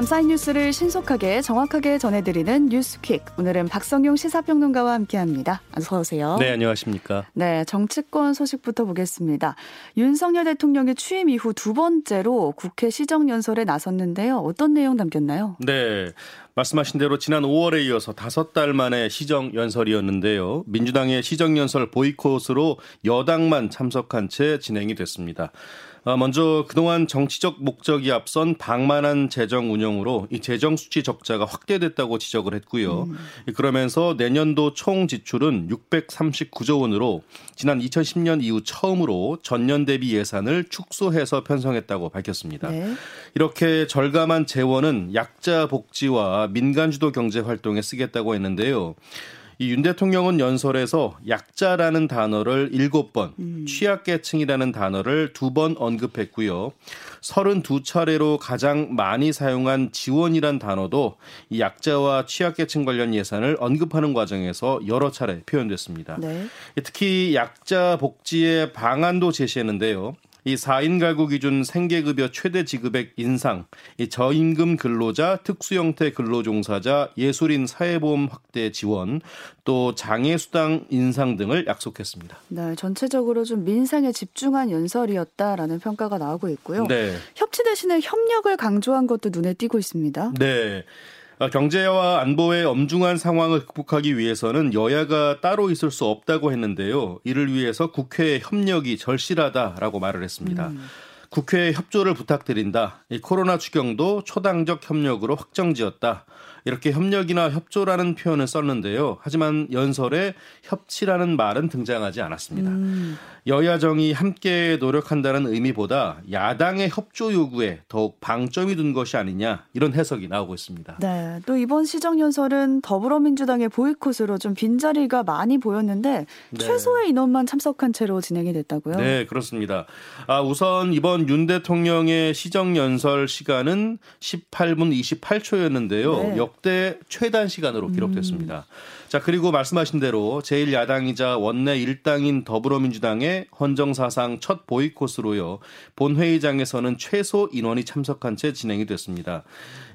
감사인 뉴스를 신속하게 정확하게 전해드리는 뉴스퀵. 오늘은 박성용 시사평론가와 함께합니다. 어서 오세요. 네, 안녕하십니까. 네, 정치권 소식부터 보겠습니다. 윤석열 대통령의 취임 이후 두 번째로 국회 시정연설에 나섰는데요. 어떤 내용 담겼나요? 네. 말씀하신 대로 지난 5월에 이어서 다섯 달 만에 시정 연설이었는데요. 민주당의 시정 연설 보이콧으로 여당만 참석한 채 진행이 됐습니다. 아, 먼저 그동안 정치적 목적이 앞선 방만한 재정 운영으로 이 재정 수치 적자가 확대됐다고 지적을 했고요. 음. 그러면서 내년도 총 지출은 639조 원으로 지난 2010년 이후 처음으로 전년 대비 예산을 축소해서 편성했다고 밝혔습니다. 네. 이렇게 절감한 재원은 약자 복지와 민간 주도 경제 활동에 쓰겠다고 했는데요. 이 윤 대통령은 연설에서 약자라는 단어를 7번, 음. 취약계층이라는 단어를 2번 언급했고요. 32차례로 가장 많이 사용한 지원이란 단어도 이 약자와 취약계층 관련 예산을 언급하는 과정에서 여러 차례 표현됐습니다. 네. 특히 약자 복지의 방안도 제시했는데요. 이 4인 가구 기준 생계급여 최대 지급액 인상, 이 저임금 근로자, 특수형태 근로종사자, 예술인 사회보험 확대 지원, 또 장애수당 인상 등을 약속했습니다. 네, 전체적으로 좀 민생에 집중한 연설이었다라는 평가가 나오고 있고요. 네. 협치 대신에 협력을 강조한 것도 눈에 띄고 있습니다. 네. 아, 경제와 안보의 엄중한 상황을 극복하기 위해서는 여야가 따로 있을 수 없다고 했는데요. 이를 위해서 국회의 협력이 절실하다라고 말을 했습니다. 음. 국회에 협조를 부탁드린다. 이 코로나 추경도 초당적 협력으로 확정지었다. 이렇게 협력이나 협조라는 표현을 썼는데요. 하지만 연설에 협치라는 말은 등장하지 않았습니다. 음. 여야 정이 함께 노력한다는 의미보다 야당의 협조 요구에 더욱 방점이 둔 것이 아니냐 이런 해석이 나오고 있습니다. 네, 또 이번 시정 연설은 더불어민주당의 보이콧으로 좀 빈자리가 많이 보였는데 네. 최소의 인원만 참석한 채로 진행이 됐다고요? 네, 그렇습니다. 아, 우선 이번 윤 대통령의 시정 연설 시간은 18분 28초였는데요. 네. 역대 최단 시간으로 기록됐습니다. 음. 자, 그리고 말씀하신 대로 제1야당이자 원내 일당인 더불어민주당의 헌정사상 첫 보이콧으로요. 본회의장에서는 최소 인원이 참석한 채 진행이 됐습니다.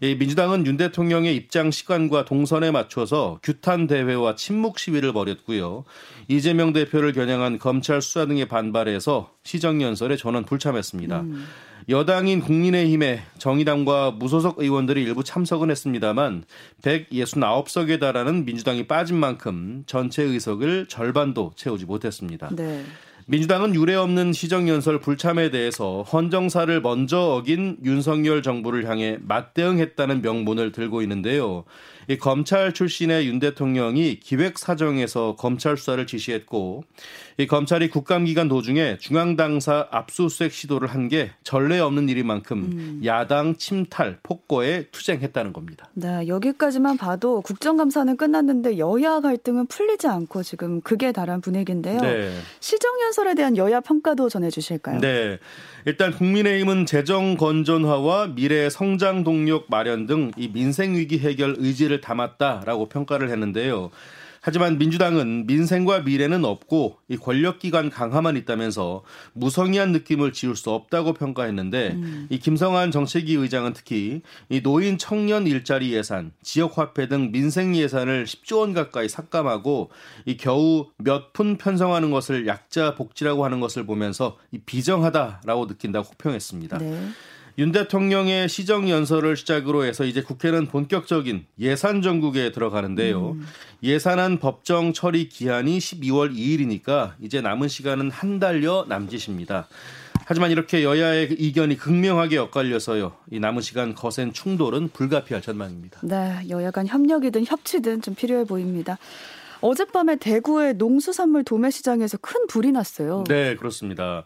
이 민주당은 윤 대통령의 입장 시간과 동선에 맞춰서 규탄 대회와 침묵 시위를 벌였고요. 이재명 대표를 겨냥한 검찰 수사 등의 반발에서 시정연설에 전원 불참했습니다. 음. 여당인 국민의힘의 정의당과 무소속 의원들이 일부 참석은 했습니다만 169석에 달하는 민주당이 빠진 만큼 전체 의석을 절반도 채우지 못했습니다. 네. 민주당은 유례 없는 시정연설 불참에 대해서 헌정사를 먼저 어긴 윤석열 정부를 향해 맞대응했다는 명분을 들고 있는데요. 이 검찰 출신의 윤 대통령이 기획사정에서 검찰 수사를 지시했고 이 검찰이 국감기간 도중에 중앙당사 압수수색 시도를 한 게 전례 없는 일인 만큼 음. 야당 침탈 폭거에 투쟁했다는 겁니다. 네, 여기까지만 봐도 국정감사는 끝났는데 여야 갈등은 풀리지 않고 지금 극에 달한 분위기인데요. 네. 시정연 설에 대한 여야 평가도 전해주실까요? 네, 일단 국민의힘은 재정 건전화와 미래 성장 동력 마련 등 이 민생 위기 해결 의지를 담았다라고 평가를 했는데요. 하지만 민주당은 민생과 미래는 없고 이 권력기관 강화만 있다면서 무성의한 느낌을 지울 수 없다고 평가했는데 음. 이 김성한 정책위 의장은 특히 이 노인 청년 일자리 예산, 지역 화폐 등 민생 예산을 10조 원 가까이 삭감하고 이 겨우 몇 푼 편성하는 것을 약자 복지라고 하는 것을 보면서 이 비정하다라고 느낀다고 호평했습니다. 네. 윤 대통령의 시정 연설을 시작으로 해서 이제 국회는 본격적인 예산 정국에 들어가는데요. 음. 예산안 법정 처리 기한이 12월 2일이니까 이제 남은 시간은 한 달여 남짓입니다. 하지만 이렇게 여야의 의견이 극명하게 엇갈려서요. 이 남은 시간 거센 충돌은 불가피할 전망입니다. 네, 여야 간 협력이든 협치든 좀 필요해 보입니다. 어젯밤에 대구의 농수산물 도매시장에서 큰 불이 났어요. 네, 그렇습니다.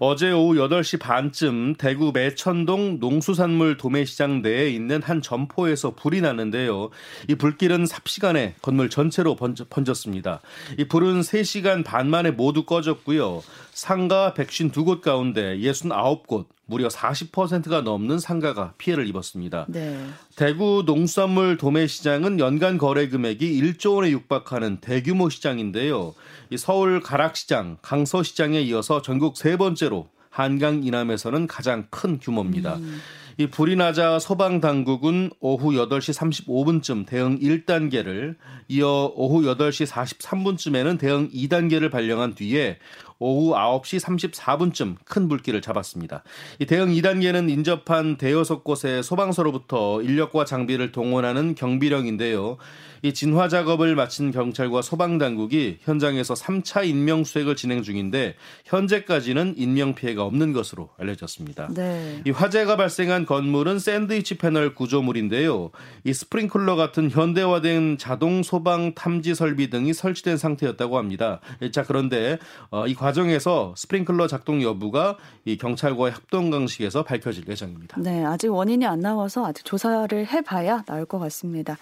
어제 오후 8시 반쯤 대구 매천동 농수산물 도매시장 내에 있는 한 점포에서 불이 났는데요. 이 불길은 삽시간에 건물 전체로 번졌습니다. 이 불은 3시간 반 만에 모두 꺼졌고요. 상가 152곳 가운데 69곳, 무려 40%가 넘는 상가가 피해를 입었습니다. 네. 대구 농수산물 도매 시장은 연간 거래 금액이 1조 원에 육박하는 대규모 시장인데요. 이 서울 가락시장, 강서시장에 이어서 전국 세 번째로 한강 이남에서는 가장 큰 규모입니다. 음. 이 불이 나자 소방 당국은 오후 8시 35분쯤 대응 1단계를 이어 오후 8시 43분쯤에는 대응 2단계를 발령한 뒤에 오후 9시 34분쯤 큰 불길을 잡았습니다. 이 대응 2단계는 인접한 대여섯 곳의 소방서로부터 인력과 장비를 동원하는 경비령인데요. 이 진화 작업을 마친 경찰과 소방 당국이 현장에서 3차 인명 수색을 진행 중인데 현재까지는 인명 피해가 없는 것으로 알려졌습니다. 네. 이 화재가 발생한 건물은 샌드위치 패널 구조물인데요. 이 스프링클러 같은 현대화된 자동 소방 탐지 설비 등이 설치된 상태였다고 합니다. 자 그런데 어, 이 과정 에서 스프링클러 작동 여부가 이 경찰과의 합동 감식에서 밝혀질 예정입니다. 네, 아직 원인이 안 나와서 아직 조사를 해봐야 나올 것 같습니다.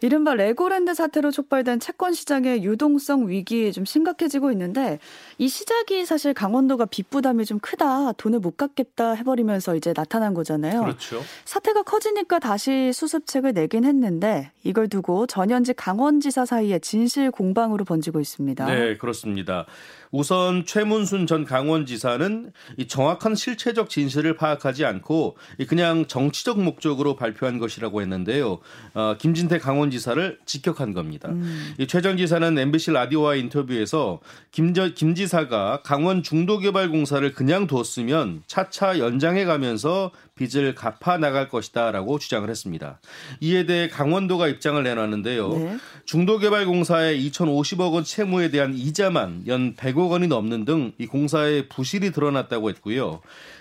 이른바 레고랜드 사태로 촉발된 채권 시장의 유동성 위기 좀 심각해지고 있는데 이 시작이 사실 강원도가 빚 부담이 좀 크다 돈을 못 갚겠다 해버리면서 이제 나타난 거잖아요. 그렇죠. 사태가 커지니까 다시 수습책을 내긴 했는데 이걸 두고 전현직 강원지사 사이에 진실 공방으로 번지고 있습니다. 네, 그렇습니다. 우선 최문순 전 강원지사는 이 정확한 실체적 진실을 파악하지 않고 그냥 정치적 목적으로 발표한 것이라고 했는데요. 어, 김진태 강원지사를 직격한 겁니다. 음. 최전 지사는 MBC 라디오와 인터뷰에서 김, 김 지사가 강원 중도개발공사를 그냥 뒀으면 차차 연장해 가면서 빚을 갚아 나갈 것이다라고 주장을 했습니다. 이에 대해 강원도가 입장을 내놨는데요. 네. 중도개발공사의 2,050억 원 채무에 대한 이자만 연 100억 원이 넘는 등 이 공사의 부실이 드러났다고 했고요.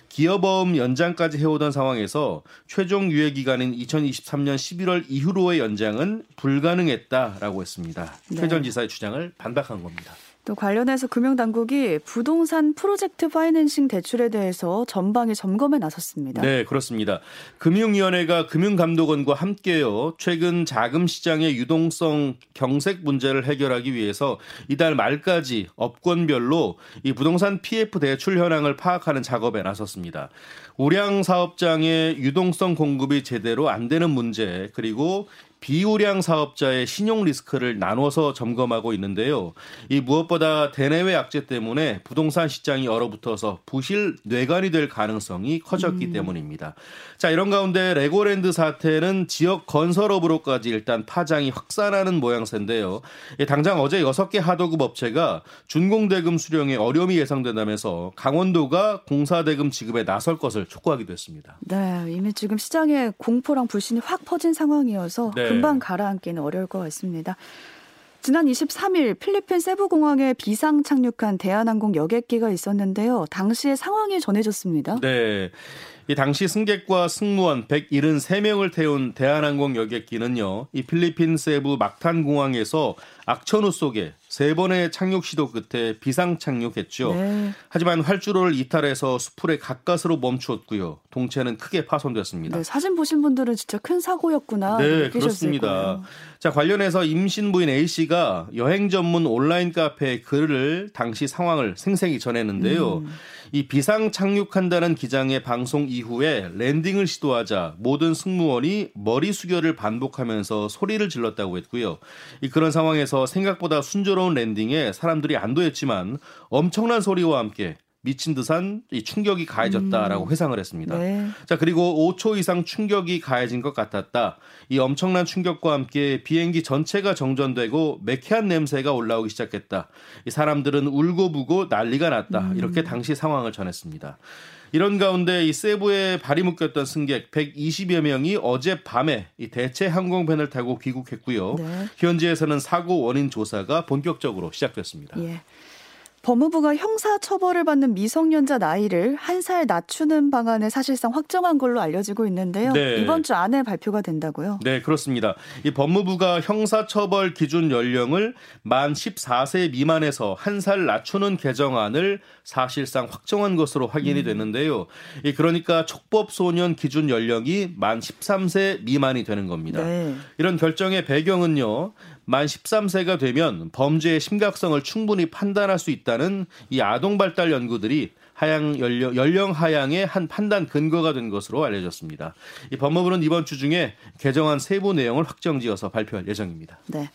기업어음 연장까지 해오던 상황에서 최종 유예 기간인 2023년 11월 이후로의 연장은 불가능했다라고 했습니다. 네. 최전 지사의 주장을 반박한 겁니다. 또 관련해서 금융당국이 부동산 프로젝트 파이낸싱 대출에 대해서 전방위 점검에 나섰습니다. 네, 그렇습니다. 금융위원회가 금융감독원과 함께요. 최근 자금 시장의 유동성 경색 문제를 해결하기 위해서 이달 말까지 업권별로 이 부동산 PF 대출 현황을 파악하는 작업에 나섰습니다. 우량 사업장의 유동성 공급이 제대로 안 되는 문제 그리고 비우량 사업자의 신용 리스크를 나눠서 점검하고 있는데요. 이 무엇보다 대내외 악재 때문에 부동산 시장이 얼어붙어서 부실 뇌관이 될 가능성이 커졌기 음. 때문입니다. 자, 이런 가운데 레고랜드 사태는 지역 건설업으로까지 일단 파장이 확산하는 모양새인데요. 당장 어제 6개 하도급 업체가 준공대금 수령에 어려움이 예상된다면서 강원도가 공사대금 지급에 나설 것을 촉구하기도 했습니다. 네, 이미 지금 시장에 공포랑 불신이 확 퍼진 상황이어서 네. 금방 가라앉기는 어려울 것 같습니다. 지난 23일 필리핀 세부공항에 비상 착륙한 대한항공 여객기가 있었는데요. 당시의 상황이 전해졌습니다. 네. 이 당시 승객과 승무원 173명을 태운 대한항공 여객기는요. 이 필리핀 세부 막탄 공항에서 악천후 속에 세 번의 착륙 시도 끝에 비상 착륙했죠. 네. 하지만 활주로를 이탈해서 수풀에 가까스로 멈추었고요. 동체는 크게 파손됐습니다. 네, 사진 보신 분들은 진짜 큰 사고였구나. 네, 그렇습니다. 거예요. 자 관련해서 임신 부인 A 씨가 여행 전문 온라인 카페에 글을 당시 상황을 생생히 전했는데요. 음. 이 비상 착륙한다는 기장의 방송 이후에 랜딩을 시도하자 모든 승무원이 머리 수결을 반복하면서 소리를 질렀다고 했고요. 이 그런 상황에서 생각보다 순조로운 랜딩에 사람들이 안도했지만 엄청난 소리와 함께 미친 듯한 이 충격이 가해졌다라고 음. 회상을 했습니다. 네. 자 그리고 5초 이상 충격이 가해진 것 같았다. 이 엄청난 충격과 함께 비행기 전체가 정전되고 매캐한 냄새가 올라오기 시작했다. 이 사람들은 울고부고 난리가 났다. 음. 이렇게 당시 상황을 전했습니다. 이런 가운데 이 세부에 발이 묶였던 승객 120여 명이 어젯밤에 이 대체 항공편을 타고 귀국했고요. 네. 현지에서는 사고 원인 조사가 본격적으로 시작됐습니다. 예. 법무부가 형사 처벌을 받는 미성년자 나이를 한 살 낮추는 방안을 사실상 확정한 걸로 알려지고 있는데요. 네. 이번 주 안에 발표가 된다고요? 네, 그렇습니다. 이 법무부가 형사 처벌 기준 연령을 만 14세 미만에서 한 살 낮추는 개정안을 사실상 확정한 것으로 확인이 음. 됐는데요. 이 그러니까 촉법 소년 기준 연령이 만 13세 미만이 되는 겁니다. 네. 이런 결정의 배경은요. 만 13세가 되면 범죄의 심각성을 충분히 판단할 수 있다는 이 아동 발달 연구들이 하향 연령, 연령 하향의 한 판단 근거가 된 것으로 알려졌습니다. 이 법무부는 이번 주 중에 개정안 세부 내용을 확정지어서 발표할 예정입니다. 네.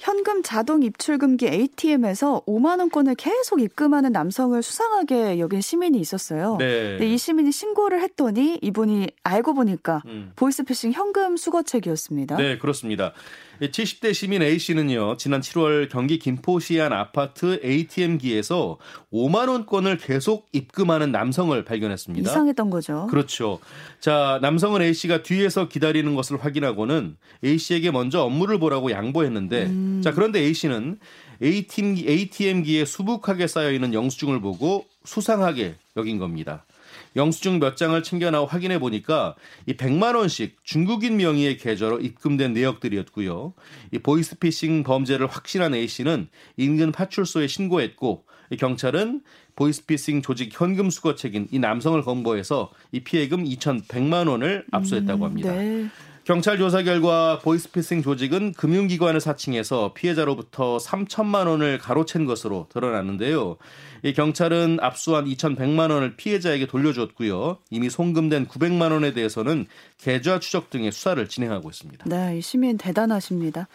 현금 자동 입출금기 ATM에서 5만 원권을 계속 입금하는 남성을 수상하게 여긴 시민이 있었어요. 네. 근데 이 시민이 신고를 했더니 이분이 알고 보니까 음. 보이스피싱 현금 수거책이었습니다. 네, 그렇습니다. 70대 시민 A 씨는요, 지난 7월 경기 김포시의 한 아파트 ATM기에서 5만 원권을 계속 입금하는 남성을 발견했습니다. 이상했던 거죠. 그렇죠. 자, 남성은 A 씨가 뒤에서 기다리는 것을 확인하고는 A 씨에게 먼저 업무를 보라고 양보했는데, 음. 자, 그런데 A 씨는 ATM, ATM기에 수북하게 쌓여 있는 영수증을 보고 수상하게 여긴 겁니다. 영수증 몇 장을 챙겨나와 확인해 보니까 이 100만 원씩 중국인 명의의 계좌로 입금된 내역들이었고요. 이 보이스피싱 범죄를 확신한 A 씨는 인근 파출소에 신고했고 경찰은 보이스피싱 조직 현금 수거책인 이 남성을 검거해서 이 피해금 2,100만 원을 압수했다고 합니다. 음, 네. 경찰 조사 결과 보이스피싱 조직은 금융기관을 사칭해서 피해자로부터 3천만 원을 가로챈 것으로 드러났는데요. 이 경찰은 압수한 2,100만 원을 피해자에게 돌려줬고요. 이미 송금된 900만 원에 대해서는 계좌 추적 등의 수사를 진행하고 있습니다. 네, 이 시민 대단하십니다.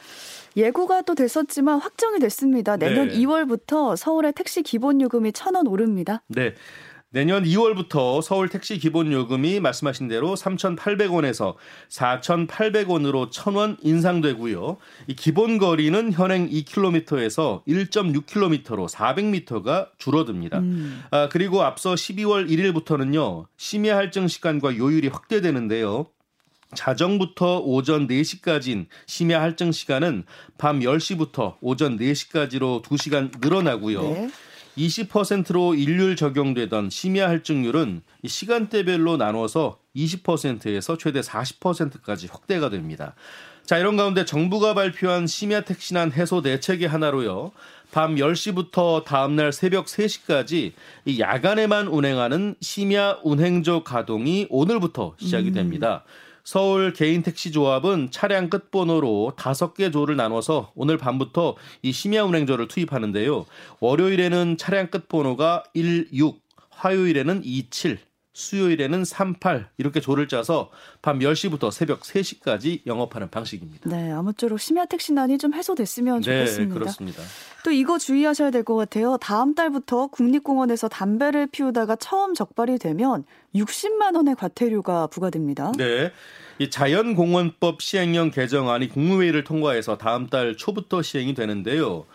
예고가 또 됐었지만 확정이 됐습니다. 내년 네. 2월부터 서울의 택시 기본 요금이 1,000원 오릅니다. 네. 내년 2월부터 서울 택시 기본 요금이 말씀하신 대로 3,800원에서 4,800원으로 1,000원 인상되고요. 이 기본 거리는 현행 2km에서 1.6km로 400m가 줄어듭니다. 음. 아, 그리고 앞서 12월 1일부터는요. 심야 할증 시간과 요율이 확대되는데요. 자정부터 오전 4시까지인 심야 할증 시간은 밤 10시부터 오전 4시까지로 2시간 늘어나고요. 네. 20%로 일률 적용되던 심야 할증률은 시간대별로 나눠서 20%에서 최대 40%까지 확대가 됩니다. 자, 이런 가운데 정부가 발표한 심야 택시난 해소 대책의 하나로요. 밤 10시부터 다음날 새벽 3시까지 이 야간에만 운행하는 심야 운행조 가동이 오늘부터 시작이 음. 됩니다. 음. 서울 개인 택시 조합은 차량 끝번호로 다섯 개 조를 나눠서 오늘 밤부터 이 심야 운행조를 투입하는데요. 월요일에는 차량 끝번호가 16, 화요일에는 27, 수요일에는 38 이렇게 조를 짜서 밤 10시부터 새벽 3시까지 영업하는 방식입니다. 네, 아무쪼록 심야 택시난이 좀 해소됐으면 네, 좋겠습니다. 네, 그렇습니다. 또 이거 주의하셔야 될 것 같아요. 다음 달부터 국립공원에서 담배를 피우다가 처음 적발이 되면 60만 원의 과태료가 부과됩니다. 네. 이 자연공원법 시행령 개정안이 국무회의를 통과해서 다음 달 초부터 시행이 되는데요.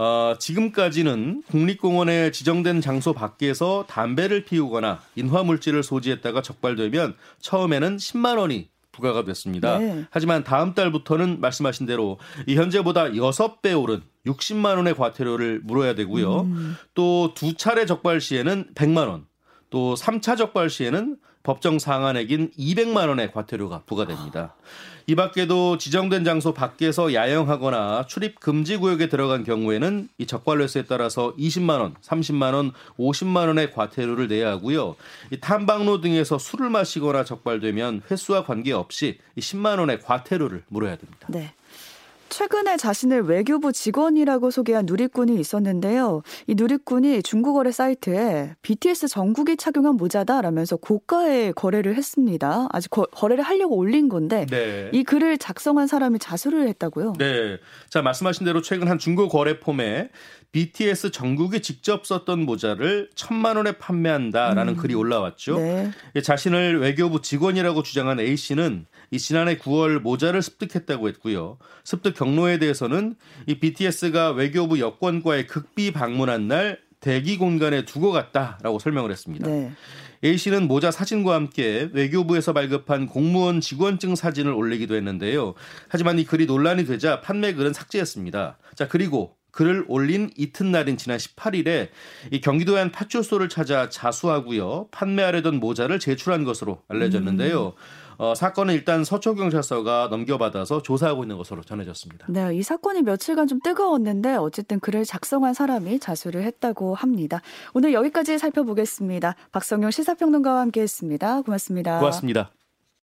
어, 지금까지는 국립공원에 지정된 장소 밖에서 담배를 피우거나 인화물질을 소지했다가 적발되면 처음에는 10만 원이 부과가 됐습니다. 네. 하지만 다음 달부터는 말씀하신 대로 이 현재보다 6배 오른 60만 원의 과태료를 물어야 되고요. 음. 또두 차례 적발 시에는 100만 원, 또 3차 적발 시에는 법정 상한액인 200만 원의 과태료가 부과됩니다. 이 밖에도 지정된 장소 밖에서 야영하거나 출입 금지 구역에 들어간 경우에는 이 적발 횟수에 따라서 20만 원, 30만 원, 50만 원의 과태료를 내야 하고요. 이 탐방로 등에서 술을 마시거나 적발되면 횟수와 관계없이 10만 원의 과태료를 물어야 됩니다. 네. 최근에 자신을 외교부 직원이라고 소개한 누리꾼이 있었는데요. 이 누리꾼이 중국어래 사이트에 BTS 정국이 착용한 모자다라면서 고가의 거래를 했습니다. 아직 거, 래를 하려고 올린 건데 네. 이 글을 작성한 사람이 자수를 했다고요. 네. 자 말씀하신 대로 최근 한 중고 거래 폼에 BTS 정국이 직접 썼던 모자를 천만 원에 판매한다라는 음. 글이 올라왔죠. 네. 자신을 외교부 직원이라고 주장한 A 씨는 이 지난해 9월 모자를 습득했다고 했고요. 습득 경로에 대해서는 이 BTS가 외교부 여권과의 극비 방문한 날 대기 공간에 두고 갔다라고 설명을 했습니다. 네. A 씨는 모자 사진과 함께 외교부에서 발급한 공무원 직원증 사진을 올리기도 했는데요. 하지만 이 글이 논란이 되자 판매글은 삭제했습니다. 자, 그리고 글을 올린 이튿날인 지난 18일에 이 경기도의 한 파출소를 찾아 자수하고요. 판매하려던 모자를 제출한 것으로 알려졌는데요. 음. 어, 사건은 일단 서초경찰서가 넘겨받아서 조사하고 있는 것으로 전해졌습니다. 네, 이 사건이 며칠간 좀 뜨거웠는데 어쨌든 글을 작성한 사람이 자수를 했다고 합니다. 오늘 여기까지 살펴보겠습니다. 박성용 시사평론가와 함께했습니다. 고맙습니다. 고맙습니다.